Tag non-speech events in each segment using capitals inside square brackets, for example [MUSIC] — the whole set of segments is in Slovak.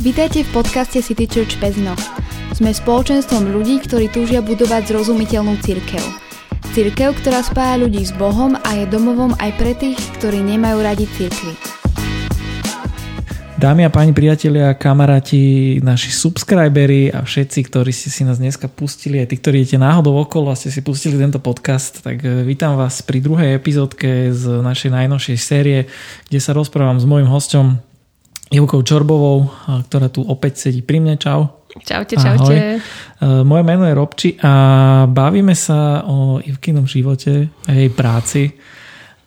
Vítajte v podcaste City Church Pezno. Sme spoločenstvom ľudí, ktorí túžia budovať zrozumiteľnú církev. Církev, ktorá spája ľudí s Bohom a je domovom aj pre tých, ktorí nemajú radi církvy. Dámy a páni priatelia, kamaráti, naši subscriberi a všetci, ktorí ste si nás dneska pustili, aj tí, ktorí idete náhodou okolo a ste si pustili tento podcast, tak e, vítam vás pri druhej epizódke z našej najnovšej série, kde sa rozprávam s mojim hostom Ivkou Čorbovou, ktorá tu opäť sedí pri mne. Čau. Čaute, čaute. Ahoj. Moje meno je Robči a bavíme sa o Ivkinom živote a jej práci.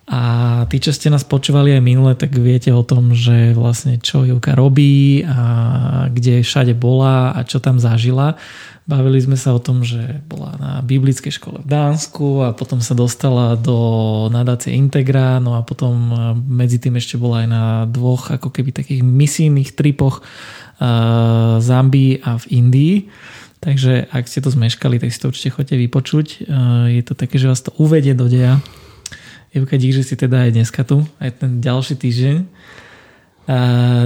A tí, čo ste nás počúvali aj minule, tak viete o tom, že vlastne čo Ivka robí a kde všade bola a čo tam zažila. Bavili sme sa o tom, že bola na biblickej škole v Dánsku a potom sa dostala do nadácie Integra, no a potom medzi tým ešte bola aj na dvoch ako keby takých misijných tripoch uh, Zambii a v Indii. Takže ak ste to zmeškali, tak si to určite chodte vypočuť. Uh, je to také, že vás to uvedie do deja. Jevka, dík, že si teda aj dneska tu, aj ten ďalší týždeň.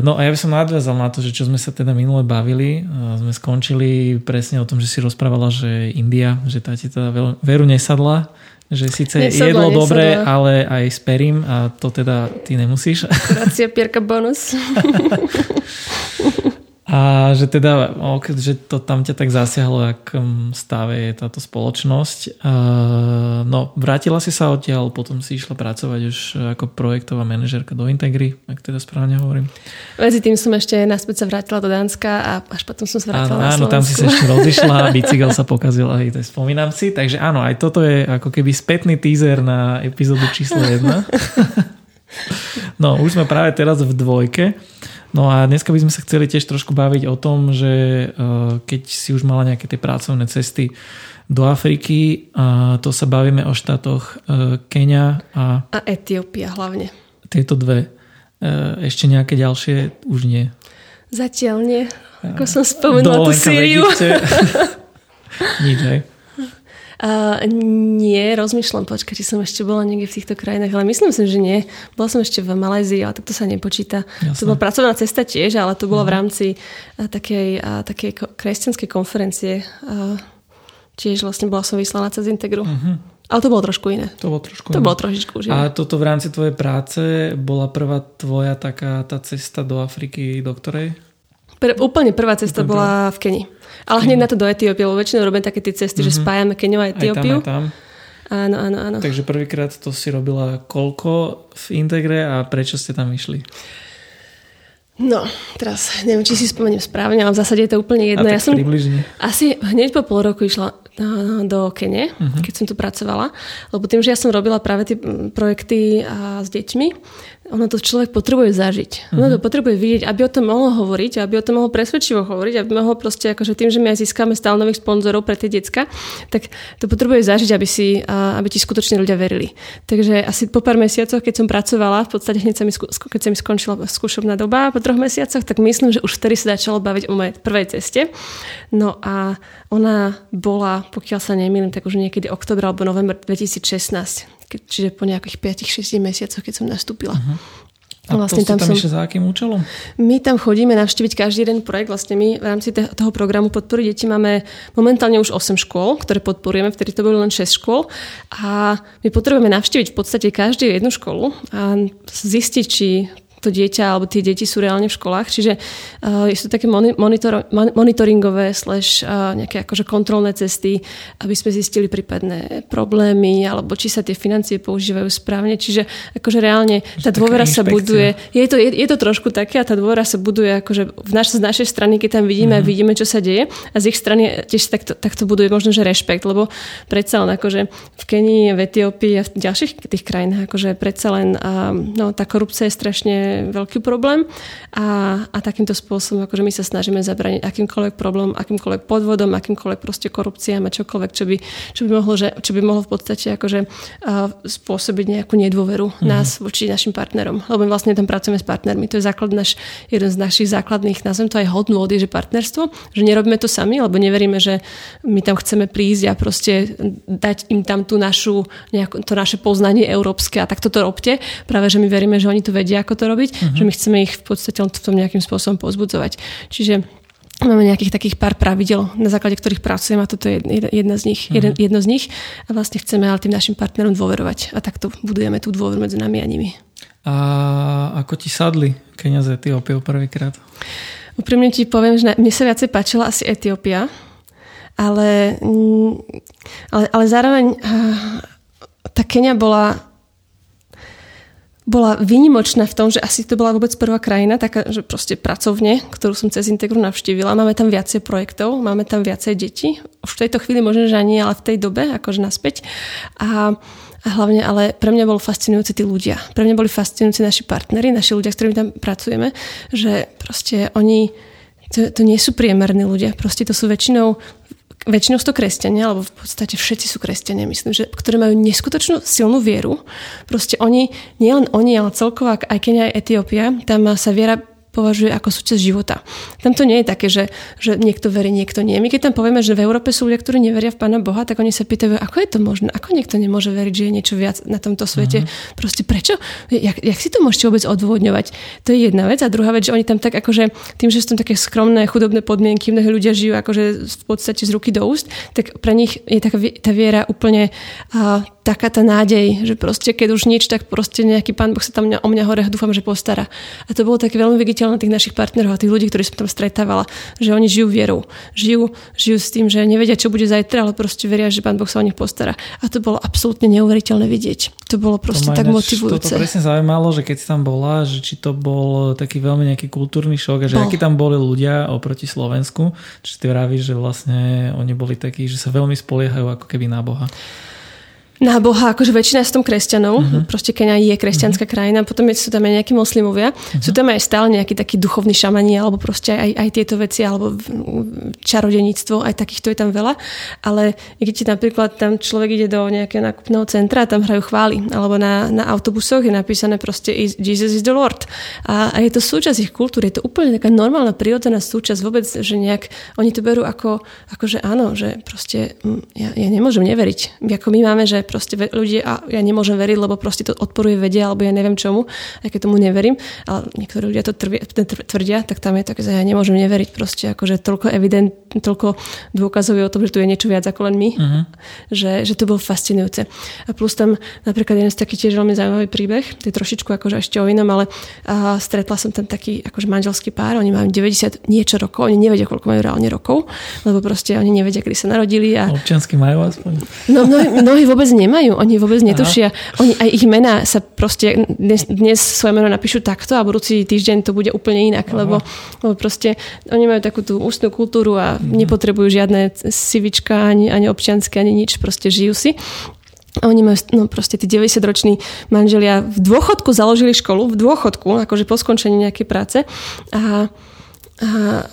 No a ja by som nadviazal na to, že čo sme sa teda minule bavili. Sme skončili presne o tom, že si rozprávala, že India, že tá ti teda veru nesadla, že síce nesadla, jedlo nesadla. dobre, ale aj s perím a to teda ty nemusíš. Gracia Pierka bonus. [LAUGHS] A že teda, že to tam ťa tak zasiahlo, ak stave je táto spoločnosť. No, vrátila si sa odtiaľ, potom si išla pracovať už ako projektová manažerka do Integry, ak teda správne hovorím. Medzi tým som ešte naspäť sa vrátila do Dánska a až potom som sa vrátila áno, na Áno, tam si sa ešte rozišla, [LAUGHS] bicykel sa pokazil, aj to spomínam si. Takže áno, aj toto je ako keby spätný teaser na epizódu číslo 1. [LAUGHS] no, už sme práve teraz v dvojke. No a dneska by sme sa chceli tiež trošku baviť o tom, že e, keď si už mala nejaké tie pracovné cesty do Afriky, to sa bavíme o štátoch e, Kenia a... A Etiópia hlavne. Tieto dve. E, ešte nejaké ďalšie už nie. Zatiaľ nie. Ako som spomenula tú Sýriu. [LAUGHS] Nič, hej? Uh, nie, rozmýšľam, počkaj, či som ešte bola niekde v týchto krajinách, ale myslím si, že nie. Bola som ešte v Malajzii, ale tak to sa nepočíta. Jasne. To bola pracovná cesta tiež, ale to bolo uh-huh. v mhm. rámci uh, takej, uh, takej kresťanskej konferencie. Uh, tiež vlastne bola som vyslaná cez Integru. Uh-huh. Ale to bolo trošku iné. To bolo trošku To iné. bolo trošičku už A toto v rámci tvojej práce bola prvá tvoja taká tá cesta do Afriky, do ktorej? Pr- úplne prvá cesta úplne bola v Kenii. Ale hneď na to do Etiópie, lebo väčšinou robím také tie cesty, mm-hmm. že mhm. spájame Keniu a Etiópiu. Aj tam, aj tam. Áno, áno, áno. Takže prvýkrát to si robila koľko v Integre a prečo ste tam išli? No, teraz neviem, či si spomeniem správne, ale v zásade je to úplne jedno. A ja som približne. asi hneď po pol roku išla do Kene, uh-huh. keď som tu pracovala. Lebo tým, že ja som robila práve tie projekty s deťmi, ono to človek potrebuje zažiť. Uh-huh. Ono to potrebuje vidieť, aby o tom mohol hovoriť, aby o tom mohol presvedčivo hovoriť, aby mohol proste, akože tým, že my aj získame stále nových sponzorov pre tie decka, tak to potrebuje zažiť, aby, si, aby ti skutočne ľudia verili. Takže asi po pár mesiacoch, keď som pracovala, v podstate hneď sa mi, keď sa mi skončila skúšobná doba po troch mesiacoch, tak myslím, že už vtedy sa začalo baviť o mojej prvej ceste. No a ona bola, pokiaľ sa nemýlim, tak už niekedy október alebo november 2016 keď, čiže po nejakých 5-6 mesiacoch, keď som nastúpila. Uh-huh. A vlastne to tam, tam som... za akým účelom? My tam chodíme navštíviť každý jeden projekt. Vlastne my v rámci toho programu podpory deti máme momentálne už 8 škôl, ktoré podporujeme, vtedy to bolo len 6 škôl. A my potrebujeme navštíviť v podstate každú jednu školu a zistiť, či to dieťa alebo tie deti sú reálne v školách. Čiže uh, sú také monitor, monitoringové slash uh, nejaké akože kontrolné cesty, aby sme zistili prípadné problémy alebo či sa tie financie používajú správne. Čiže akože reálne tá dôvera sa buduje. Je to, je, je to trošku také a tá dôvera sa buduje akože v naš, z našej strany, keď tam vidíme mm-hmm. a vidíme, čo sa deje a z ich strany tiež takto, takto buduje možno, že rešpekt, lebo predsa len akože v Kenii, v Etiópii a v ďalších tých krajinách akože predsa len um, no, tá korupcia je strašne veľký problém a, a takýmto spôsobom akože my sa snažíme zabraniť akýmkoľvek problém, akýmkoľvek podvodom, akýmkoľvek proste korupciám a čokoľvek, čo by, čo by, mohlo, že, čo by mohlo v podstate akože uh, spôsobiť nejakú nedôveru mm-hmm. nás voči našim partnerom. Lebo my vlastne tam pracujeme s partnermi. To je základ naš, jeden z našich základných, nazvem to aj hodnôt, je, že partnerstvo, že nerobíme to sami, lebo neveríme, že my tam chceme prísť a proste dať im tam tú našu, nejako, to naše poznanie európske a tak toto robte. Práve, že my veríme, že oni to vedia, ako to robiť robiť, uh-huh. že my chceme ich v podstate v tom nejakým spôsobom pozbudzovať. Čiže Máme nejakých takých pár pravidel, na základe ktorých pracujeme a toto je jedna z nich, uh-huh. jedno z nich. A vlastne chceme ale tým našim partnerom dôverovať. A takto budujeme tú dôveru medzi nami a nimi. A ako ti sadli Kenia z Etiópiou prvýkrát? Úprimne ti poviem, že mne sa viacej páčila asi Etiópia, ale, mm, ale, ale zároveň tá Kenia bola bola výnimočná v tom, že asi to bola vôbec prvá krajina, taká, že proste pracovne, ktorú som cez Integru navštívila. Máme tam viacej projektov, máme tam viacej detí. Už v tejto chvíli možno, že ani, ale v tej dobe, akože naspäť. A, a hlavne, ale pre mňa bolo fascinujúci tí ľudia. Pre mňa boli fascinujúci naši partnery, naši ľudia, s ktorými tam pracujeme, že proste oni, to, to nie sú priemerní ľudia, proste to sú väčšinou väčšinou sú to kresťania, alebo v podstate všetci sú kresťania, myslím, že, ktorí majú neskutočnú silnú vieru. Proste oni, nielen oni, ale celková aj Kenia, aj Etiópia, tam sa viera považuje ako súčasť života. Tam to nie je také, že, že niekto verí, niekto nie. My keď tam povieme, že v Európe sú ľudia, ktorí neveria v Pána Boha, tak oni sa pýtajú, ako je to možné? Ako niekto nemôže veriť, že je niečo viac na tomto svete? Uh-huh. Proste prečo? Jak, jak si to môžete vôbec odôvodňovať? To je jedna vec. A druhá vec, že oni tam tak akože, tým, že sú tam také skromné, chudobné podmienky, mnohí ľudia žijú akože v podstate z ruky do úst, tak pre nich je taká tá viera úplne uh, taká tá nádej, že proste keď už nič, tak proste nejaký pán Boh sa tam o mňa hore dúfam, že postará. A to bolo také veľmi viditeľné tých našich partnerov a tých ľudí, ktorí som tam stretávala, že oni žijú vierou. Žijú, žijú s tým, že nevedia, čo bude zajtra, ale proste veria, že pán Boh sa o nich postará. A to bolo absolútne neuveriteľné vidieť. To bolo proste to tak motivujúce. To presne zaujímalo, že keď si tam bola, že či to bol taký veľmi nejaký kultúrny šok a že bol. akí tam boli ľudia oproti Slovensku, či ty vravíš, že vlastne oni boli takí, že sa veľmi spoliehajú ako keby na Boha na Boha, akože väčšina sú tam kresťanov, uh-huh. proste Kenia je kresťanská uh-huh. krajina, potom sú tam aj nejakí moslimovia, uh-huh. sú tam aj stále nejakí takí duchovní šamani, alebo proste aj, aj tieto veci, alebo čarodeníctvo, aj takýchto je tam veľa, ale keď napríklad tam človek ide do nejakého nákupného centra a tam hrajú chvály, alebo na, na autobusoch je napísané proste Jesus is the Lord. A, a je to súčasť ich kultúry, je to úplne taká normálna, prirodzená súčasť vôbec, že nejak oni to berú ako, ako že áno, že proste mm, ja, ja nemôžem neveriť. Ako my máme, že proste ľudia, a ja nemôžem veriť, lebo proste to odporuje vede, alebo ja neviem čomu, aj keď tomu neverím, ale niektorí ľudia to tvrdia, tak tam je také, že ja nemôžem neveriť proste, akože toľko evident, toľko dôkazov je o tom, že tu je niečo viac ako len my, uh-huh. že, že to bolo fascinujúce. A plus tam napríklad jeden z taký tiež veľmi zaujímavý príbeh, to je trošičku akože ešte o inom, ale a stretla som tam taký akože manželský pár, oni majú 90 niečo rokov, oni nevedia, koľko majú reálne rokov, lebo proste oni nevedia, kedy sa narodili. A... Občiansky majú aspoň? No mnohí, mnohí vôbec nemajú, oni vôbec netušia. Aha. Oni aj ich mená sa proste, dnes, dnes svoje meno napíšu takto a budúci týždeň to bude úplne inak, lebo, lebo proste oni majú takú tú ústnu kultúru a mhm. nepotrebujú žiadne civička, ani, ani občianske, ani nič, proste žijú si. A oni majú, no proste tí 90-roční manželia v dôchodku založili školu, v dôchodku, akože po skončení nejakej práce. A a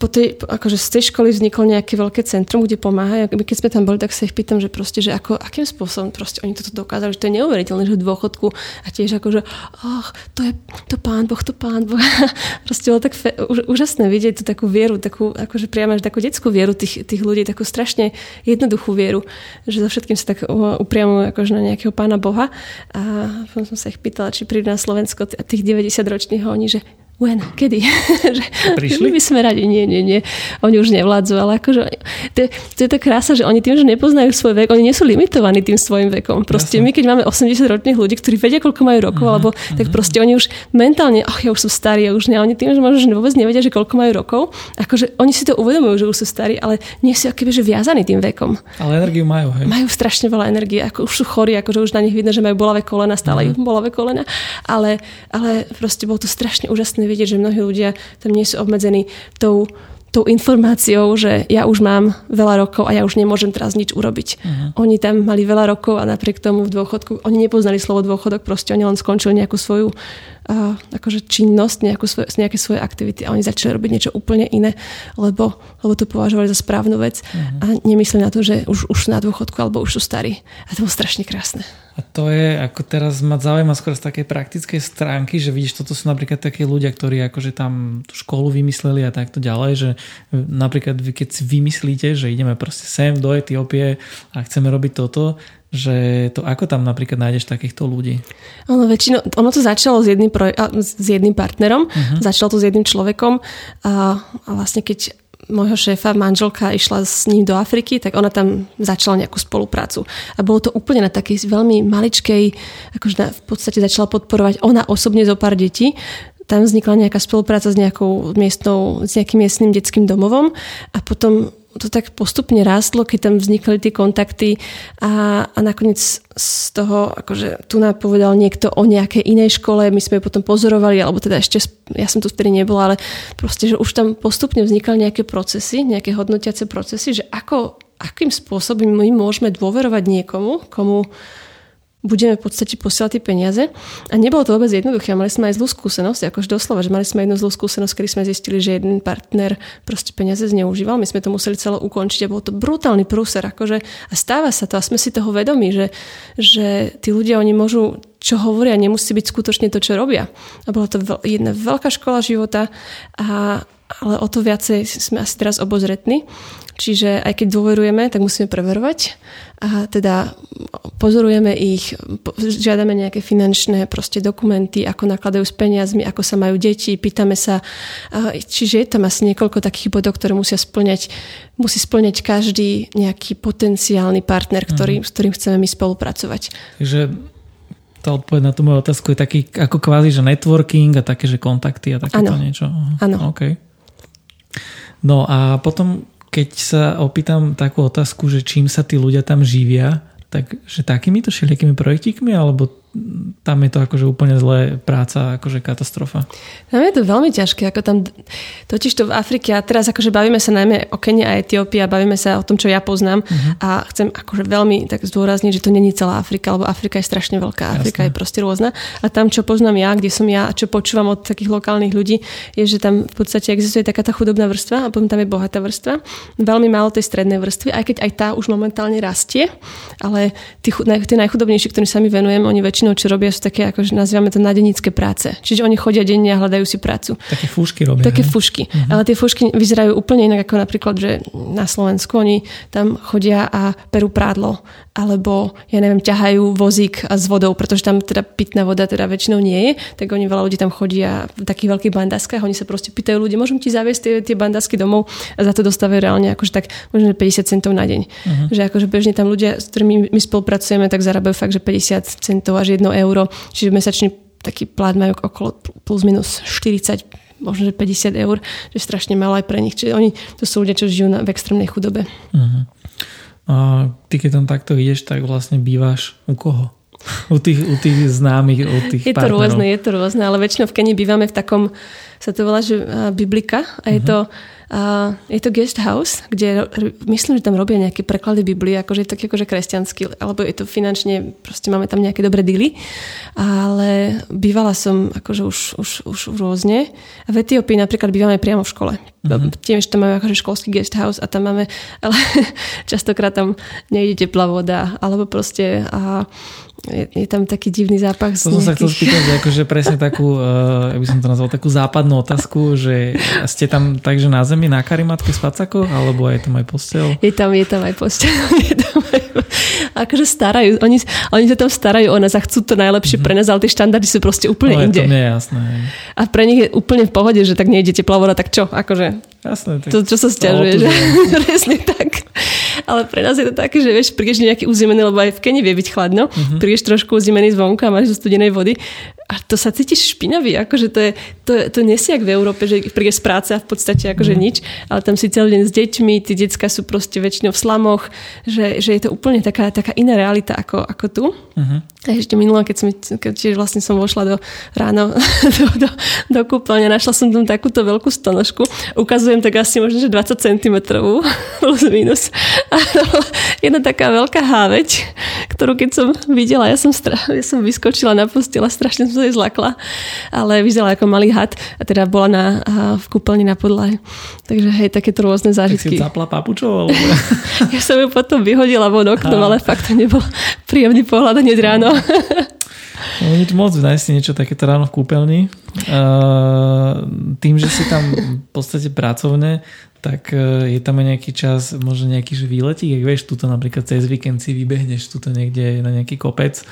po tej, akože z tej školy vzniklo nejaké veľké centrum, kde pomáhajú. Keď sme tam boli, tak sa ich pýtam, že proste, že ako, akým spôsobom proste oni toto dokázali, že to je neuveriteľné, že v dôchodku a tiež akože, ach, to je to pán Boh, to pán Boh. [LAUGHS] proste bolo tak fe, už, úžasné vidieť tú takú vieru, takú, akože priamo, že takú detskú vieru tých, tých ľudí, takú strašne jednoduchú vieru, že za všetkým sa tak upriamujú akože na nejakého pána Boha. A potom som sa ich pýtala, či prídu na Slovensko tých 90 ročných oni, že when, kedy? [LAUGHS] Prišli? My sme radi, nie, nie, nie. Oni už nevládzu, ale akože to, to je tá krása, že oni tým, že nepoznajú svoj vek, oni nie sú limitovaní tým svojim vekom. Proste Jasne. my, keď máme 80 ročných ľudí, ktorí vedia, koľko majú rokov, uh-huh, alebo uh-huh. tak proste oni už mentálne, ach, ja už som starý, ja už nie, oni tým, že možno že vôbec nevedia, že koľko majú rokov, akože oni si to uvedomujú, že už sú starí, ale nie sú akoby, že viazaní tým vekom. Ale energiu majú, hej. Majú strašne veľa energie, ako už sú chorí, akože už na nich vidno, že majú bolavé kolena, stále uh-huh. bolavé kolena, ale, ale proste bolo to strašne vidieť, že mnohí ľudia tam nie sú obmedzení tou tou informáciou, že ja už mám veľa rokov a ja už nemôžem teraz nič urobiť. Uh-huh. Oni tam mali veľa rokov a napriek tomu v dôchodku, oni nepoznali slovo dôchodok, proste oni len skončili nejakú svoju uh, akože činnosť, nejakú svoje, nejaké svoje aktivity a oni začali robiť niečo úplne iné, lebo, lebo to považovali za správnu vec uh-huh. a nemysleli na to, že už, už sú na dôchodku alebo už sú starí. A to bolo strašne krásne. A to je, ako teraz ma zaujíma skôr z takej praktickej stránky, že vidíš, toto sú napríklad také ľudia, ktorí akože tam tú školu vymysleli a takto ďalej, že napríklad vy keď si vymyslíte, že ideme proste sem do Etiópie a chceme robiť toto, že to ako tam napríklad nájdeš takýchto ľudí? Ono, väčšinou, ono to začalo s jedným, proj- s jedným partnerom, uh-huh. začalo to s jedným človekom a, a vlastne keď môjho šéfa, manželka išla s ním do Afriky, tak ona tam začala nejakú spoluprácu. A bolo to úplne na takej veľmi maličkej, akože na, v podstate začala podporovať ona osobne zo pár detí. Tam vznikla nejaká spolupráca s nejakou miestnou, s nejakým miestnym detským domovom a potom to tak postupne rástlo, keď tam vznikli tie kontakty a, a nakoniec z toho, akože tu nám povedal niekto o nejakej inej škole, my sme ju potom pozorovali, alebo teda ešte, ja som tu vtedy nebola, ale proste, že už tam postupne vznikali nejaké procesy, nejaké hodnotiace procesy, že ako, akým spôsobom my môžeme dôverovať niekomu, komu budeme v podstate posielať tie peniaze. A nebolo to vôbec jednoduché. Mali sme aj zlú skúsenosť, akož doslova, že mali sme jednu zlú skúsenosť, kedy sme zistili, že jeden partner proste peniaze zneužíval. My sme to museli celé ukončiť a bol to brutálny prúser. Akože, a stáva sa to a sme si toho vedomi, že, že tí ľudia, oni môžu čo hovoria, nemusí byť skutočne to, čo robia. A bola to jedna veľká škola života, a, ale o to viacej sme asi teraz obozretní. Čiže aj keď dôverujeme, tak musíme preverovať a teda pozorujeme ich, žiadame nejaké finančné proste dokumenty, ako nakladajú s peniazmi, ako sa majú deti, pýtame sa. Čiže je tam asi niekoľko takých bodov, ktoré musia splňať, musí splňať každý nejaký potenciálny partner, ktorý, mm. s ktorým chceme my spolupracovať. Takže tá odpoveď na tú moju otázku je taký ako kvázi, že networking a také, že kontakty a takéto niečo. Áno. Okay. No a potom keď sa opýtam takú otázku, že čím sa tí ľudia tam živia, tak že takýmito všelijakými projektíkmi, alebo tam je to akože úplne zlé práca, akože katastrofa. Tam je to veľmi ťažké, ako tam totiž to v Afrike a teraz akože bavíme sa najmä o Keni a Etiópii a bavíme sa o tom, čo ja poznám uh-huh. a chcem akože veľmi tak zdôrazniť, že to není celá Afrika, lebo Afrika je strašne veľká, Afrika Jasne. je proste rôzna a tam, čo poznám ja, kde som ja a čo počúvam od takých lokálnych ľudí, je, že tam v podstate existuje taká tá chudobná vrstva a potom tam je bohatá vrstva. Veľmi málo tej strednej vrstvy, aj keď aj tá už momentálne rastie, ale tí, tí najchudobnejší, ktorým sa mi venujem, oni väčšinou väčšinou, čo robia, sú také, ako nazývame to nadenické práce. Čiže oni chodia denne a hľadajú si prácu. Také fúšky robia. Také fušky. Uh-huh. Ale tie fúšky vyzerajú úplne inak ako napríklad, že na Slovensku oni tam chodia a perú prádlo alebo, ja neviem, ťahajú vozík s vodou, pretože tam teda pitná voda teda väčšinou nie je, tak oni veľa ľudí tam chodia v takých veľkých bandaskách, oni sa proste pýtajú ľudí, môžem ti zaviesť tie, tie bandasky domov a za to dostávajú reálne akože tak možno 50 centov na deň. Uh-huh. Že akože bežne tam ľudia, s ktorými my spolupracujeme, tak zarábajú fakt, že 50 centov až 1 euro, čiže mesačný taký plát majú okolo plus minus 40 možno, že 50 eur, že strašne malo aj pre nich. Čiže oni, to sú ľudia, čo žijú na, v extrémnej chudobe. Uh-huh. A ty keď tam takto ideš, tak vlastne bývaš u koho? U tých, u tých známych, u tých Je to partnerov. rôzne, je to rôzne, ale väčšinou v Keni bývame v takom, sa to volá, že Biblika a je uh-huh. to a je to guest house, kde myslím, že tam robia nejaké preklady Biblie, akože je taký akože kresťanský, alebo je to finančne, proste máme tam nejaké dobré dily. Ale bývala som akože už, už, už rôzne. A v Etiópii napríklad bývame priamo v škole. Mm-hmm. Tiež tam máme akože školský guest house a tam máme, [LAUGHS] ale častokrát tam nejde teplá voda, alebo proste a je, je tam taký divný zápach. To som nejakých... sa chcel spýtať, že akože presne [LAUGHS] takú, uh, ja by som to nazval takú západnú otázku, že ste tam takže na zemi na karimatke s pacakou, alebo je tam aj postel? Je tam, je tam aj postel. [LAUGHS] Je tam aj... Akože starajú, oni, oni sa tam starajú o nás a chcú to najlepšie mm-hmm. pre nás, ale tie štandardy sú proste úplne no, inde. To nie je jasné. A pre nich je úplne v pohode, že tak nejdete plavoda, tak čo? Akože, Jasné, tak to, čo sa stiažuje, že? [LAUGHS] Presne tak. Ale pre nás je to také, že vieš, prídeš nejaký uzimený, lebo aj v Keni vie byť chladno, uh-huh. prídeš trošku uzimený zvonka a máš zo studenej vody a to sa cítiš špinavý, akože to je, to, to nesie jak v Európe, že príde z práce a v podstate akože mm. nič, ale tam si celý deň s deťmi, tie decka sú proste väčšinou v slamoch, že, že je to úplne taká, taká iná realita ako, ako tu. Uh-huh. A ešte minulé, keď, som, keď tiež vlastne som vošla do ráno [LAUGHS] do, do, do kúpeľne, našla som tam takúto veľkú stonožku, ukazujem tak asi možno, že 20 cm [LAUGHS] plus minus. A [LAUGHS] jedna taká veľká háveť, ktorú keď som videla, ja som, stra, [LAUGHS] ja som vyskočila na postela, strašne som sa jej zlakla, ale vyzerala ako malý had a teda bola na, v kúpeľni na podlahe. Takže hej, takéto rôzne zážitky. Tak si zapla papučou? Alebo... [LAUGHS] ja som ju potom vyhodila von oknom, ale fakt to nebol príjemný pohľad hneď ráno. No, nič moc, nájsť si niečo takéto ráno v kúpeľni. Uh, tým, že si tam v podstate pracovne, tak uh, je tam aj nejaký čas, možno nejaký že výletík, ak vieš, tuto napríklad cez víkend si vybehneš tuto niekde na nejaký kopec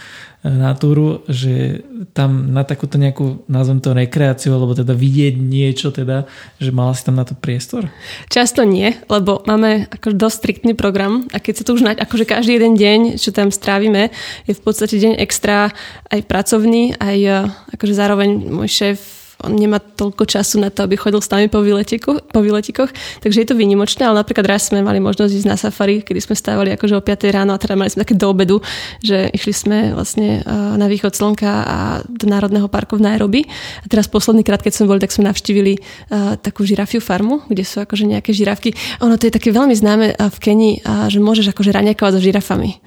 na túru, že tam na takúto nejakú, nazvem to rekreáciu, alebo teda vidieť niečo teda, že mala si tam na to priestor? Často nie, lebo máme ako dosť striktný program a keď sa to už, na, akože každý jeden deň, čo tam strávime, je v podstate deň extra aj pracovný, aj akože zároveň môj šéf on nemá toľko času na to, aby chodil s nami po, výletikoch, po výletikoch, takže je to výnimočné, ale napríklad raz sme mali možnosť ísť na safari, kedy sme stávali akože o 5 ráno a teda mali sme také do obedu, že išli sme vlastne na východ slnka a do Národného parku v Nairobi. A teraz posledný krát, keď sme boli, tak sme navštívili uh, takú žirafiu farmu, kde sú akože nejaké žirafky. Ono to je také veľmi známe v Kenii, že môžeš akože raňakovať so žirafami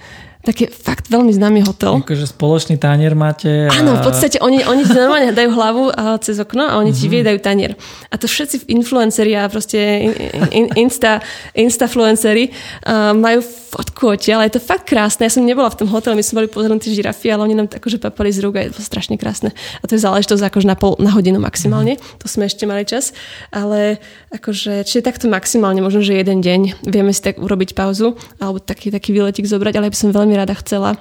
taký fakt veľmi známy hotel. Akože spoločný tanier máte. A... Áno, v podstate oni, oni ti normálne dajú hlavu cez okno a oni mm-hmm. ti mhm. viedajú tanier. A to všetci influenceri a proste in, in, insta, instafluenceri uh, majú fotku odtiaľ. Je to fakt krásne. Ja som nebola v tom hoteli, my sme boli pozrieť tie žirafy, ale oni nám akože papali z rúk a je to strašne krásne. A to je záležitosť akože na, pol, na hodinu maximálne. Mm-hmm. To sme ešte mali čas. Ale akože, čiže takto maximálne, možno, že jeden deň vieme si tak urobiť pauzu alebo taký, taký výletik zobrať, ale ja by som veľmi rada chcela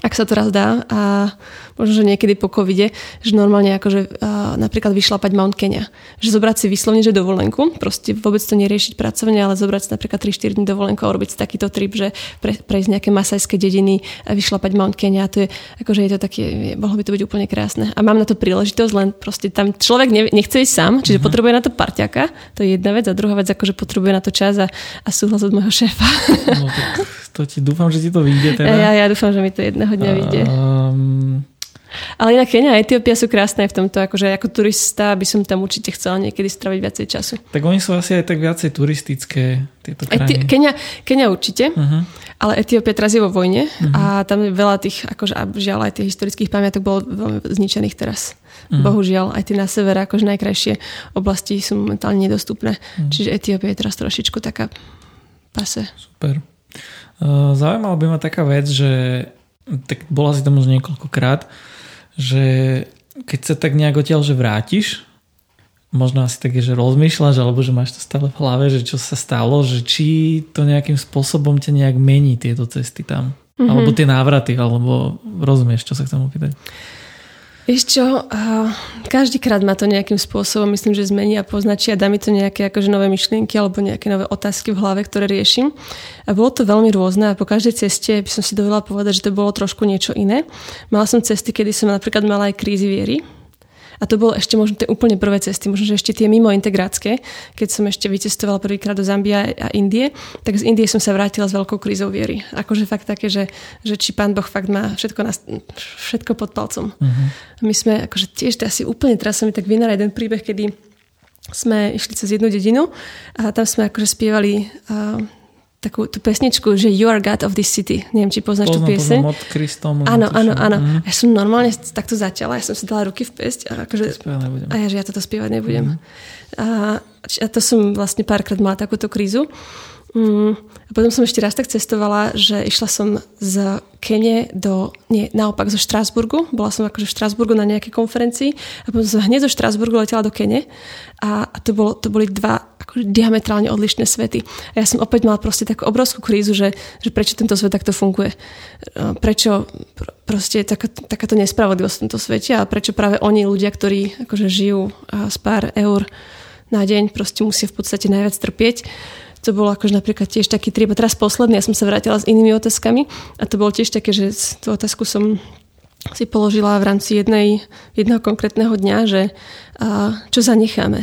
ak sa to raz dá a možno, že niekedy po covide, že normálne akože uh, napríklad vyšlapať Mount Kenya. Že zobrať si vyslovne, že dovolenku, proste vôbec to neriešiť pracovne, ale zobrať si napríklad 3-4 dní dovolenku a urobiť si takýto trip, že pre, prejsť nejaké masajské dediny a vyšlapať Mount Kenya. To je, akože je to také, mohlo by to byť úplne krásne. A mám na to príležitosť, len proste tam človek ne, nechce ísť sám, čiže mm-hmm. potrebuje na to parťaka, to je jedna vec. A druhá vec, akože potrebuje na to čas a, a súhlas od môjho šéfa. No, [LAUGHS] tak to ti dúfam, že ti to vyjde teda. Ja, ja dúfam, že mi to jedného dňa vyjde. Um, ale inak Kenia a Etiópia sú krásne v tomto, akože ako turista by som tam určite chcela niekedy straviť viacej času. Tak oni sú asi aj tak viacej turistické, tieto krajiny. Eti- Kenia, Kenia určite, uh-huh. ale Etiópia teraz je vo vojne uh-huh. a tam je veľa tých, akože žiaľ aj tých historických pamiatok bolo veľmi zničených teraz. Uh-huh. Bohužiaľ, aj tie na severe, akože najkrajšie oblasti sú momentálne nedostupné. Uh-huh. Čiže Etiópia je teraz trošičku taká pase. Super. Uh, zaujímala by ma taká vec, že tak bola si tam už niekoľkokrát, že keď sa tak nejak odtiaľ, že vrátiš, možno asi také, že rozmýšľaš, alebo že máš to stále v hlave, že čo sa stalo, že či to nejakým spôsobom ťa nejak mení tieto cesty tam. Mm-hmm. Alebo tie návraty, alebo rozumieš, čo sa chcem opýtať. Vieš čo, každýkrát ma to nejakým spôsobom, myslím, že zmení a poznačí a dá mi to nejaké akože nové myšlienky alebo nejaké nové otázky v hlave, ktoré riešim. A bolo to veľmi rôzne a po každej ceste by som si dovolila povedať, že to bolo trošku niečo iné. Mala som cesty, kedy som napríklad mala aj krízy viery, a to bolo ešte možno tie úplne prvé cesty, možno že ešte tie mimo integrácké, keď som ešte vycestovala prvýkrát do Zambia a Indie, tak z Indie som sa vrátila s veľkou krízou viery. Akože fakt také, že, že či pán Boh fakt má všetko, na, všetko pod palcom. Uh-huh. My sme, akože tiež asi úplne, teraz sa mi tak vynára jeden príbeh, kedy sme išli cez jednu dedinu a tam sme akože spievali uh, takú tú pesničku, že You are God of this city. Neviem, či poznáš poznám, tú pieseň. Poznám od Kristom. Áno, áno, áno. Mm. Ja som normálne takto začala, ja som si dala ruky v pesť. A, akože, a ja, že ja toto spievať nebudem. Mm. A, a to som vlastne párkrát mala takúto krízu. Mm, a potom som ešte raz tak cestovala, že išla som z Kene do, nie, naopak zo Štrásburgu. Bola som akože v Štrásburgu na nejakej konferencii a potom som hneď zo Štrásburgu letela do Kene a, a to, bolo, to boli dva diametrálne odlišné svety. A ja som opäť mala proste takú obrovskú krízu, že, že prečo tento svet takto funguje. E, prečo proste je taká, takáto nespravodlivosť v tomto svete a prečo práve oni, ľudia, ktorí akože žijú z pár eur na deň, proste musia v podstate najviac trpieť to bolo akože napríklad tiež taký trip. A teraz posledný, ja som sa vrátila s inými otázkami a to bolo tiež také, že tú otázku som si položila v rámci jednej, jedného konkrétneho dňa, že a, čo zanecháme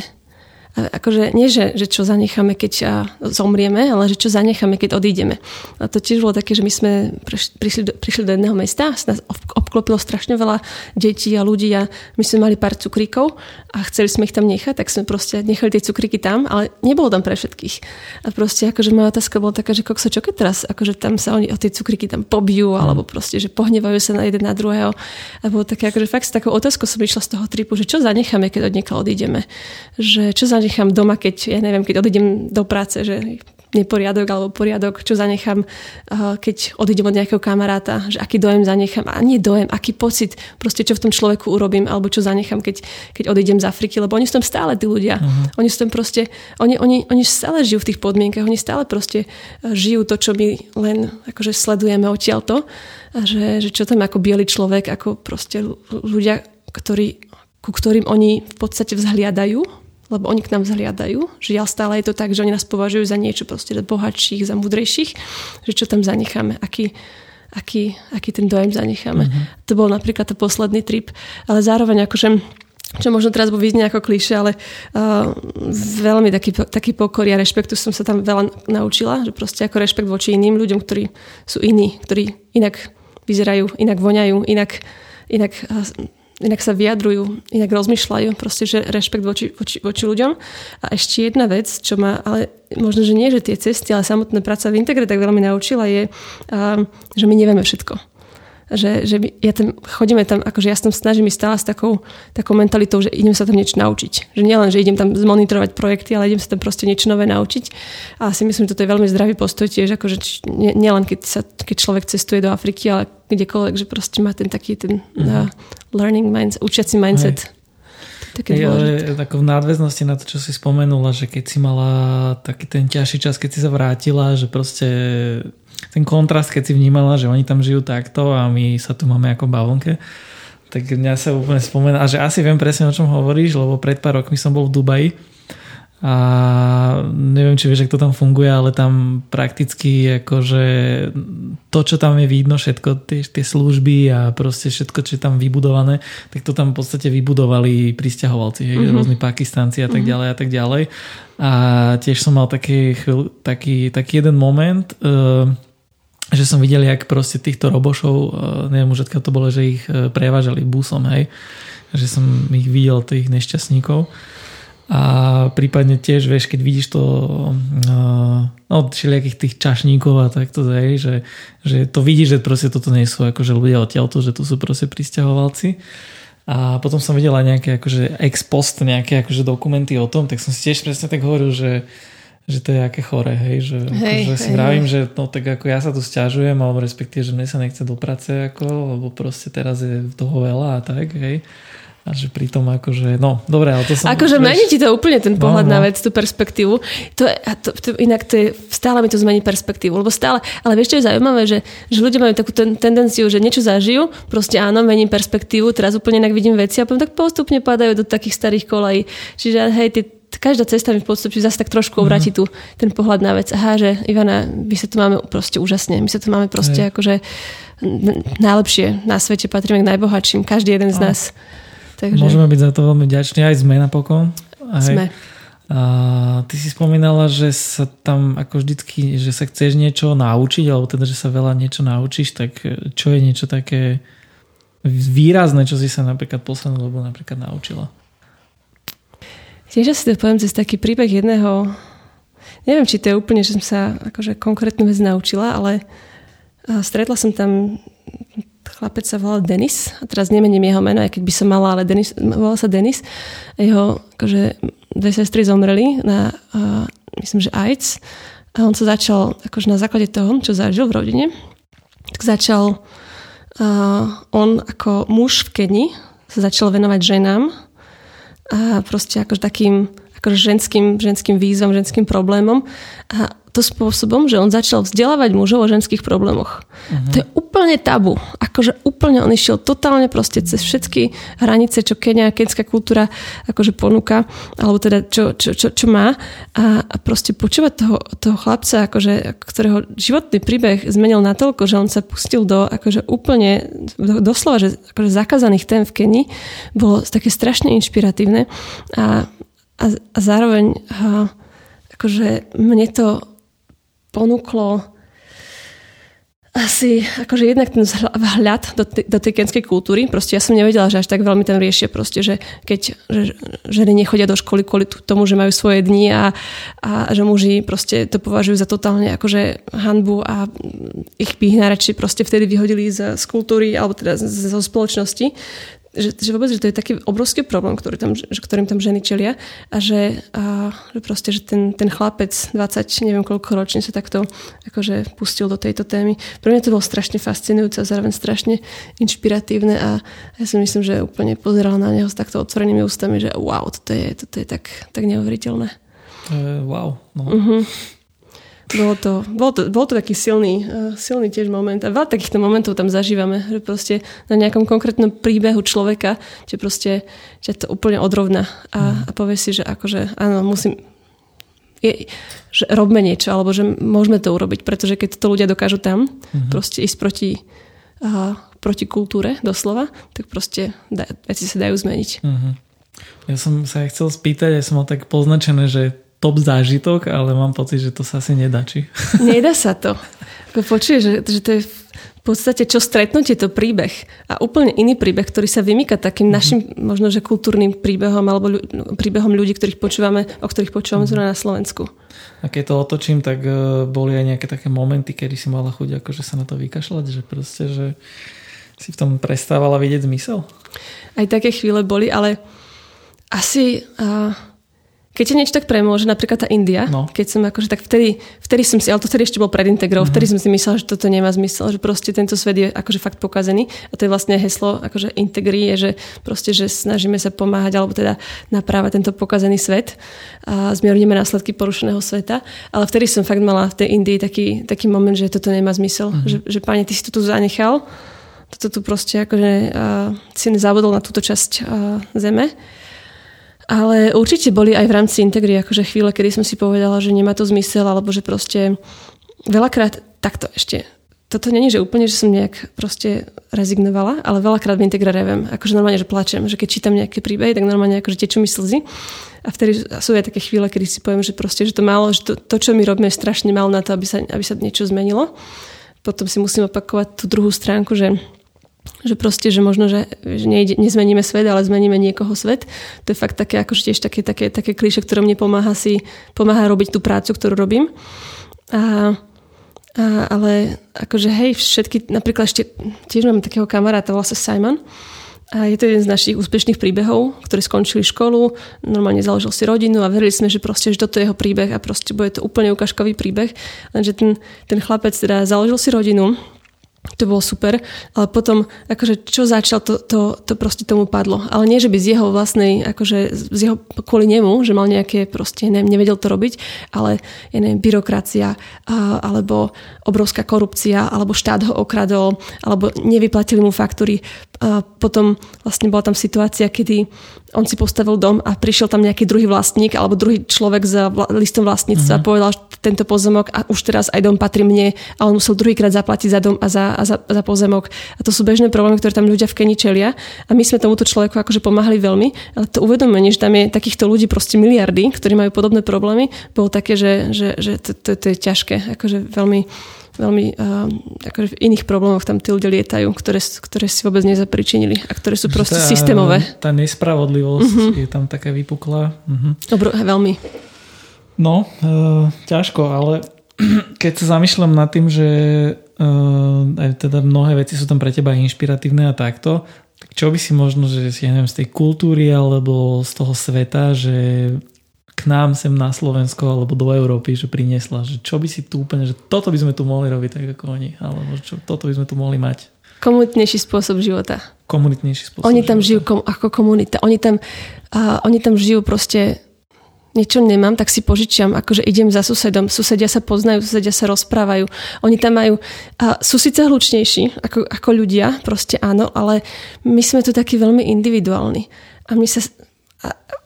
akože nie, že, že čo zanecháme, keď zomrieme, ale že čo zanecháme, keď odídeme. A to tiež bolo také, že my sme prišli do, prišli do jedného mesta, nás obklopilo strašne veľa detí a ľudí a my sme mali pár cukríkov a chceli sme ich tam nechať, tak sme proste nechali tie cukríky tam, ale nebolo tam pre všetkých. A proste akože moja otázka bola taká, že kokso, čo keď teraz, akože tam sa oni o tie cukríky tam pobijú, alebo proste, že pohnevajú sa na jeden na druhého. A bolo také, akože fakt s takou otázkou som išla z toho tripu, že čo zanecháme, keď od odídeme. Že čo zanechám doma, keď, ja neviem, keď odídem do práce, že neporiadok alebo poriadok, čo zanechám, keď odídem od nejakého kamaráta, že aký dojem zanechám. A nie dojem, aký pocit, proste čo v tom človeku urobím, alebo čo zanechám, keď, keď odídem z Afriky, lebo oni sú tam stále tí ľudia. Uh-huh. Oni sú tam proste, oni, oni, oni stále žijú v tých podmienkach, oni stále proste e, žijú to, čo my len akože sledujeme odtiaľto. A že, že čo tam ako biely človek, ako proste ľudia, ktorí, ku ktorým oni v podstate vzhliadajú, lebo oni k nám vzhliadajú. Žiaľ, stále je to tak, že oni nás považujú za niečo proste za bohatších, za mudrejších, že čo tam zanecháme, aký, aký, aký ten dojem zanecháme. Uh-huh. To bol napríklad to posledný trip, ale zároveň akože čo možno teraz bude vyznieť ako kliše, ale uh, veľmi taký, taký pokor a rešpektu som sa tam veľa naučila, že proste ako rešpekt voči iným ľuďom, ktorí sú iní, ktorí inak vyzerajú, inak voňajú, inak, inak uh, inak sa vyjadrujú, inak rozmýšľajú, proste, že rešpekt voči, voči, voči ľuďom. A ešte jedna vec, čo ma, ale možno, že nie, že tie cesty, ale samotná práca v Integre tak veľmi naučila, je, že my nevieme všetko že, že ja tam, chodíme tam, akože ja som snažím ísť stále s takou, takou mentalitou, že idem sa tam niečo naučiť. Že nielen, že idem tam zmonitorovať projekty, ale idem sa tam proste niečo nové naučiť. A si myslím, že toto je veľmi zdravý postoj tiež, akože nielen keď, sa, keď človek cestuje do Afriky, ale kdekoľvek, že proste má ten taký ten uh-huh. uh, learning mindset, učiaci mindset. Hej. Také je, ale ako v nadväznosti na to, čo si spomenula, že keď si mala taký ten ťažší čas, keď si sa vrátila, že proste ten kontrast, keď si vnímala, že oni tam žijú takto a my sa tu máme ako bavlnke, tak mňa sa úplne spomená, a že asi viem presne o čom hovoríš, lebo pred pár rokmi som bol v Dubaji a neviem, či vieš, ako to tam funguje, ale tam prakticky akože to, čo tam je vidno, všetko tie, tie služby a proste všetko, čo je tam vybudované, tak to tam v podstate vybudovali pristahovalci, hej, mm-hmm. rôzni Pakistanci a tak mm-hmm. ďalej a tak ďalej. A tiež som mal taký, taký, taký jeden moment, uh, že som videl, jak proste týchto robošov, e, neviem už to bolo, že ich e, prevážali busom, hej, že som ich videl, tých nešťastníkov. A prípadne tiež, vieš, keď vidíš to e, no, všelijakých tých čašníkov a takto, hej, že, že to vidíš, že proste toto nie sú akože ľudia odtiaľto, že tu sú proste pristahovalci. A potom som videl aj nejaké akože ex post, nejaké akože dokumenty o tom, tak som si tiež presne tak hovoril, že že to je aké chore, hej, že, hej, že si vravím, že no tak ako ja sa tu stiažujem, alebo respektíve, že mne sa nechce do práce, ako, lebo proste teraz je toho veľa a tak, hej. A že pritom akože, no, dobre, ale to som... Akože mení ti to úplne ten no, pohľad no, no. na vec, tú perspektívu. To je, a to, to, inak to je, stále mi to zmení perspektívu, lebo stále, ale vieš, čo je zaujímavé, že, že ľudia majú takú ten, tendenciu, že niečo zažijú, proste áno, mením perspektívu, teraz úplne inak vidím veci a potom tak postupne padajú do takých starých kolají. Čiže hej, tie každá cesta mi v podstate zase tak trošku obráti mm. tu ten pohľad na vec. Aha, že Ivana, my sa tu máme proste úžasne. My sa tu máme proste Hej. akože najlepšie na svete, patríme k najbohatším, každý jeden z nás. Takže... Môžeme byť za to veľmi vďační, aj sme napokon. Hej. Sme. A ty si spomínala, že sa tam ako vždycky, že sa chceš niečo naučiť, alebo teda, že sa veľa niečo naučíš, tak čo je niečo také výrazné, čo si sa napríklad poslednú dobu napríklad naučila? Tiež asi to poviem cez taký príbeh jedného, neviem, či to je úplne, že som sa akože konkrétnu vec naučila, ale stretla som tam chlapec sa volal Denis a teraz nemením jeho meno, aj keď by som mala, ale Denis, volal sa Denis. A jeho akože, dve sestry zomreli na, uh, myslím, že AIDS a on sa začal, akože na základe toho, čo zažil v rodine, tak začal uh, on ako muž v Keni sa začal venovať ženám a proste akože takým akože ženským, ženským výzvam, ženským problémom. A to spôsobom, že on začal vzdelávať mužov o ženských problémoch. Uh-huh. To je úplne tabu. Akože úplne on išiel totálne proste cez všetky hranice, čo Kenia, kenská kultúra akože ponúka, alebo teda čo, čo, čo, čo má. A, a proste počúvať toho, toho chlapca, akože, ktorého životný príbeh zmenil natoľko, že on sa pustil do akože úplne, do, doslova, že akože zakázaných tém v Kenii, bolo také strašne inšpiratívne. A, a, a zároveň a, akože mne to ponúklo asi akože jednak ten vhľad do, t- do tej kenskej kultúry. Proste ja som nevedela, že až tak veľmi tam riešia proste, že keď že, ženy nechodia do školy kvôli tomu, že majú svoje dni a, a že muži proste to považujú za totálne akože hanbu a ich by ich proste vtedy vyhodili z, z kultúry alebo teda zo spoločnosti že, že vôbec, že to je taký obrovský problém, ktorý tam, že, ktorým tam ženy čelia a že, a, že proste, že ten, ten chlapec 20, neviem koľko ročne sa takto akože pustil do tejto témy. Pre mňa to bolo strašne fascinujúce a zároveň strašne inšpiratívne a ja si myslím, že úplne pozeral na neho s takto otvorenými ústami, že wow, toto je, toto je tak, tak neuveriteľné. Uh, wow. No. Uh-huh. Bolo to, bol to, bol to taký silný, uh, silný tiež moment. A veľa takýchto momentov tam zažívame, že proste na nejakom konkrétnom príbehu človeka ťa proste ťa to úplne odrovná a, mm. a povie si, že akože áno, musím, je, že robme niečo, alebo že môžeme to urobiť, pretože keď to ľudia dokážu tam mm-hmm. proste ísť proti, uh, proti kultúre doslova, tak proste da, veci sa dajú zmeniť. Mm-hmm. Ja som sa chcel spýtať, ja som mal tak poznačené, že top zážitok, ale mám pocit, že to sa asi nedá, či? [LAUGHS] Nedá sa to. Počuje, že, že to je v podstate čo stretnutie to príbeh a úplne iný príbeh, ktorý sa vymýka takým mm-hmm. našim možno, že kultúrnym príbehom alebo ľu, príbehom ľudí, ktorých počúvame, o ktorých počúvame mm-hmm. na Slovensku. A keď to otočím, tak uh, boli aj nejaké také momenty, kedy si mala chuť akože sa na to vykašľať, že proste, že si v tom prestávala vidieť zmysel? Aj také chvíle boli, ale asi... Uh, keď ťa niečo tak premôže, napríklad tá India, no. keď som akože tak vtedy, vtedy som si, ale to vtedy ešte bol pred integrou, mm-hmm. vtedy som si myslela, že toto nemá zmysel, že proste tento svet je akože fakt pokazený a to je vlastne heslo akože integri je, že proste, že snažíme sa pomáhať alebo teda naprávať tento pokazený svet a zmierníme následky porušeného sveta, ale vtedy som fakt mala v tej Indii taký, taký moment, že toto nemá zmysel, mm-hmm. že, že páne, ty si to tu zanechal, toto tu proste akože uh, si nezabudol na túto časť uh, zeme ale určite boli aj v rámci Integry akože chvíle, kedy som si povedala, že nemá to zmysel, alebo že proste veľakrát takto ešte toto není, že úplne, že som nejak proste rezignovala, ale veľakrát v Integre revem. Akože normálne, že plačem, že keď čítam nejaké príbehy, tak normálne akože tečú mi slzy. A vtedy sú aj také chvíle, kedy si poviem, že proste, že to málo, že to, to čo my robíme, je strašne málo na to, aby sa, aby sa niečo zmenilo. Potom si musím opakovať tú druhú stránku, že že proste, že možno, že, že nejde, nezmeníme svet, ale zmeníme niekoho svet. To je fakt také, akože tiež také, také, také klíše, ktoré mne pomáha si, pomáha robiť tú prácu, ktorú robím. A, a, ale akože hej, všetky, napríklad ešte tiež mám takého kamaráta, volá sa Simon, a je to jeden z našich úspešných príbehov, ktorí skončili školu, normálne založil si rodinu a verili sme, že proste, že toto je jeho príbeh a proste bude to úplne ukážkový príbeh. Lenže ten, ten chlapec teda založil si rodinu, to bolo super, ale potom akože čo začal, to, to, to proste tomu padlo. Ale nie, že by z jeho vlastnej, akože z jeho, kvôli nemu, že mal nejaké proste, neviem, nevedel to robiť, ale ja neviem, byrokracia, a, alebo obrovská korupcia, alebo štát ho okradol, alebo nevyplatili mu faktúry. A potom vlastne bola tam situácia, kedy on si postavil dom a prišiel tam nejaký druhý vlastník alebo druhý človek vla, listom vlastníctva uh-huh. a povedal, tento pozemok a už teraz aj dom patrí mne a on musel druhýkrát zaplatiť za dom a za, a za, za pozemok. A to sú bežné problémy, ktoré tam ľudia v Keni čelia a my sme tomuto človeku akože pomáhali veľmi, ale to uvedomenie, že tam je takýchto ľudí proste miliardy, ktorí majú podobné problémy, bolo také, že, že, že to, to, to je ťažké, akože veľmi veľmi uh, akože v iných problémoch tam tí ľudia lietajú, ktoré, ktoré si vôbec nezapričinili a ktoré sú proste tá, systémové. Tá nespravodlivosť uh-huh. je tam taká vypuklá. Uh-huh. Dobro, veľmi. No, uh, ťažko, ale [CLEARS THROAT] keď sa zamýšľam nad tým, že aj teda mnohé veci sú tam pre teba inšpiratívne a takto, tak čo by si možno, že ja neviem, z tej kultúry alebo z toho sveta, že k nám sem na Slovensko alebo do Európy, že priniesla, že čo by si tu úplne, že toto by sme tu mohli robiť tak ako oni, alebo čo, toto by sme tu mohli mať. Komunitnejší spôsob života. Komunitnejší spôsob Oni tam života. žijú kom, ako komunita. Oni tam, uh, oni tam žijú proste niečo nemám, tak si požičiam, akože idem za susedom, susedia sa poznajú, susedia sa rozprávajú. Oni tam majú, a sú síce hlučnejší ako, ako ľudia, proste áno, ale my sme tu takí veľmi individuálni. A my sa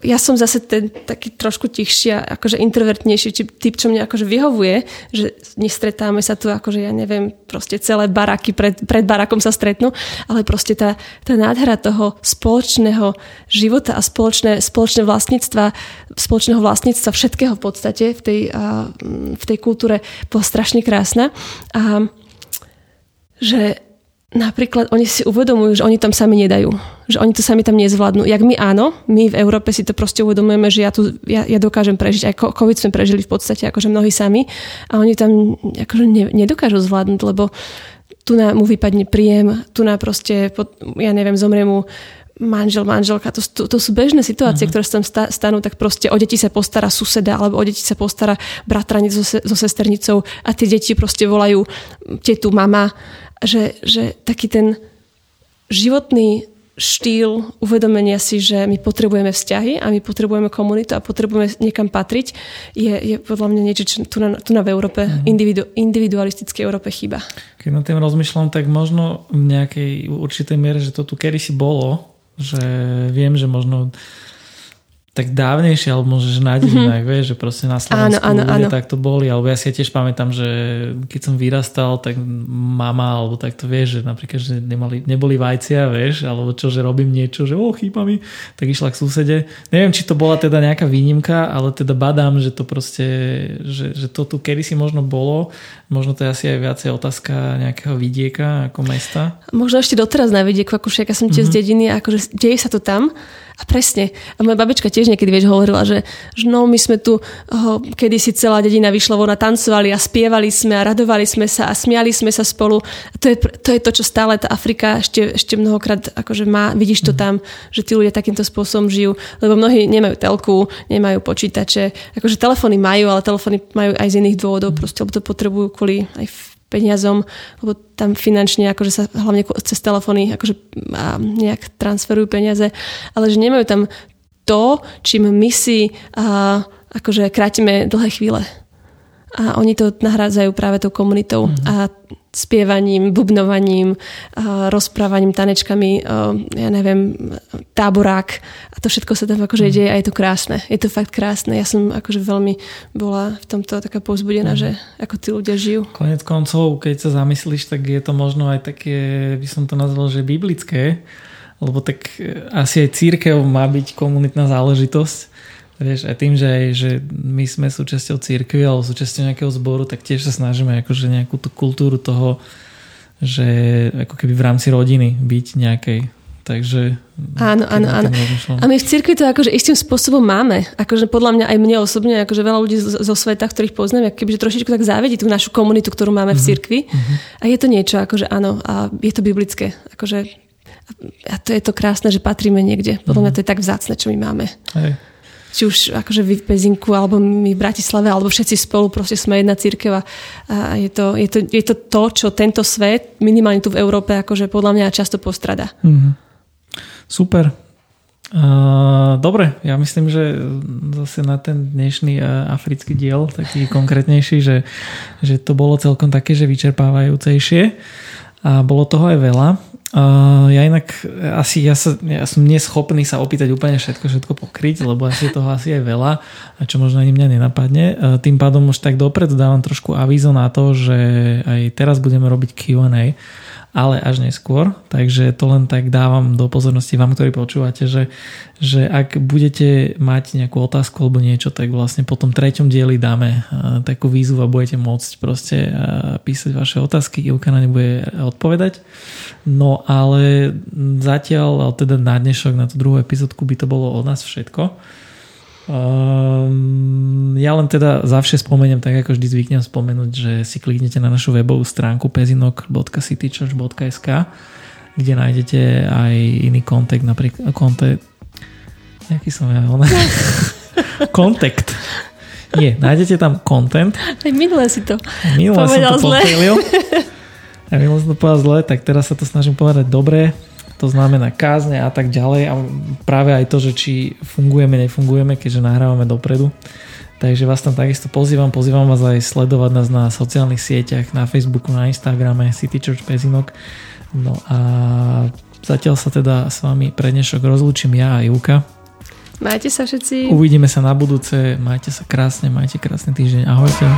ja som zase ten taký trošku tichší a akože introvertnejší typ, čo mne akože vyhovuje, že nestretáme sa tu akože ja neviem, proste celé baraky pred, pred barakom sa stretnú, ale proste tá, tá nádhera toho spoločného života a spoločné, spoločné vlastníctva, spoločného vlastníctva všetkého v podstate v tej, v tej kultúre bola strašne krásna. A že napríklad oni si uvedomujú, že oni tam sami nedajú. Že oni to sami tam nezvládnu. Jak my áno, my v Európe si to proste uvedomujeme, že ja, tu, ja, ja dokážem prežiť. Aj COVID sme prežili v podstate akože mnohí sami. A oni tam akože ne, nedokážu zvládnuť, lebo tu na mu vypadne príjem, tu na proste, ja neviem, zomrie mu manžel, manželka, to, to, to sú bežné situácie, uh-huh. ktoré sa tam stanú, tak proste o deti sa postará suseda, alebo o deti sa postará bratranec so, so sesternicou a tie deti proste volajú tetu, mama, že, že taký ten životný štýl uvedomenia si, že my potrebujeme vzťahy a my potrebujeme komunitu a potrebujeme niekam patriť, je, je podľa mňa niečo, čo tu na, tu na v Európe, mm. individu, individualistickej Európe chýba. Keď na tým rozmýšľam, tak možno v nejakej určitej miere, že to tu kedysi bolo, že viem, že možno tak dávnejšie, alebo možno, že na dejinách, mm-hmm. vieš, že proste na Slovensku áno, áno, áno. tak to boli, alebo ja si ja tiež pamätám, že keď som vyrastal, tak mama, alebo tak to vieš, že napríklad, že nemali, neboli vajcia, vieš, alebo čo, že robím niečo, že o, chýba mi, tak išla k susede. Neviem, či to bola teda nejaká výnimka, ale teda badám, že to proste, že, že to tu kedysi možno bolo, možno to je asi aj viacej otázka nejakého vidieka ako mesta. Možno ešte doteraz na vidieku, akože ja som tiež mm-hmm. z dediny, akože deje sa to tam, a presne. A moja babička tiež niekedy vieš, hovorila, že, že no my sme tu oh, kedysi celá dedina vyšla von a tancovali a spievali sme a radovali sme sa a smiali sme sa spolu. A to je to, je to čo stále tá Afrika ešte, ešte mnohokrát akože má, vidíš to mhm. tam, že tí ľudia takýmto spôsobom žijú. Lebo mnohí nemajú telku, nemajú počítače. Akože telefóny majú, ale telefóny majú aj z iných dôvodov, proste, lebo to potrebujú kvôli aj peniazom, lebo tam finančne akože sa hlavne cez telefóny akože nejak transferujú peniaze, ale že nemajú tam to, čím my si a, akože krátime dlhé chvíle. A oni to nahrádzajú práve tou komunitou. Mm-hmm. A spievaním, bubnovaním, rozprávaním, tanečkami, ja neviem, táborák a to všetko sa tam akože mm. deje a je to krásne. Je to fakt krásne. Ja som akože veľmi bola v tomto taká povzbudená, mm. že ako tí ľudia žijú. Konec koncov, keď sa zamyslíš, tak je to možno aj také, by som to nazval, že biblické, lebo tak e, asi aj církev má byť komunitná záležitosť Vieš, aj tým, že, aj, že my sme súčasťou církvy alebo súčasťou nejakého zboru, tak tiež sa snažíme akože nejakú tú kultúru toho, že ako keby v rámci rodiny byť nejakej. Takže... Áno, áno, áno. A my v cirkvi to akože istým spôsobom máme. Akože podľa mňa aj mne osobne, akože veľa ľudí zo sveta, ktorých poznám, kebyže trošičku tak závedí tú našu komunitu, ktorú máme v mhm, cirkvi. Uh-huh. A je to niečo, akože áno, a je to biblické. Akože, a to je to krásne, že patríme niekde. Podľa mňa mhm. to je tak vzácne, čo my máme. Hej či už akože vy v Pezinku, alebo my v Bratislave, alebo všetci spolu, proste sme jedna církev a je to, je, to, je to to, čo tento svet, minimálne tu v Európe, akože podľa mňa často postrada. Mm-hmm. Super. Uh, dobre, ja myslím, že zase na ten dnešný uh, africký diel, taký [LAUGHS] konkrétnejší, že, že to bolo celkom také, že vyčerpávajúcejšie a bolo toho aj veľa. Uh, ja inak asi ja, sa, ja som neschopný sa opýtať úplne všetko, všetko pokryť, lebo asi toho asi aj veľa, čo možno ani mňa nenapadne. Uh, tým pádom už tak dopredu dávam trošku avízo na to, že aj teraz budeme robiť Q&A ale až neskôr. Takže to len tak dávam do pozornosti vám, ktorí počúvate, že, že ak budete mať nejakú otázku alebo niečo, tak vlastne po tom treťom dieli dáme takú výzvu a budete môcť proste písať vaše otázky. Ilka na ne bude odpovedať. No ale zatiaľ, teda na dnešok, na tú druhú epizódku by to bolo od nás všetko. Um, ja len teda zavše spomeniem, tak ako vždy zvyknem spomenúť, že si kliknete na našu webovú stránku pezinok.citychurch.sk kde nájdete aj iný kontakt, napríklad kontakt Jaký som ja? [LAUGHS] kontakt. Nie, nájdete tam content. Aj minule si to minule povedal som to zle. A [LAUGHS] minule som to povedal zle, tak teraz sa to snažím povedať dobre to znamená kázne a tak ďalej a práve aj to, že či fungujeme, nefungujeme, keďže nahrávame dopredu. Takže vás tam takisto pozývam, pozývam vás aj sledovať nás na sociálnych sieťach, na Facebooku, na Instagrame, City Church Pezinok. No a zatiaľ sa teda s vami pre dnešok rozlúčim ja a Júka. Majte sa všetci. Uvidíme sa na budúce. Majte sa krásne, majte krásny týždeň. Ahojte.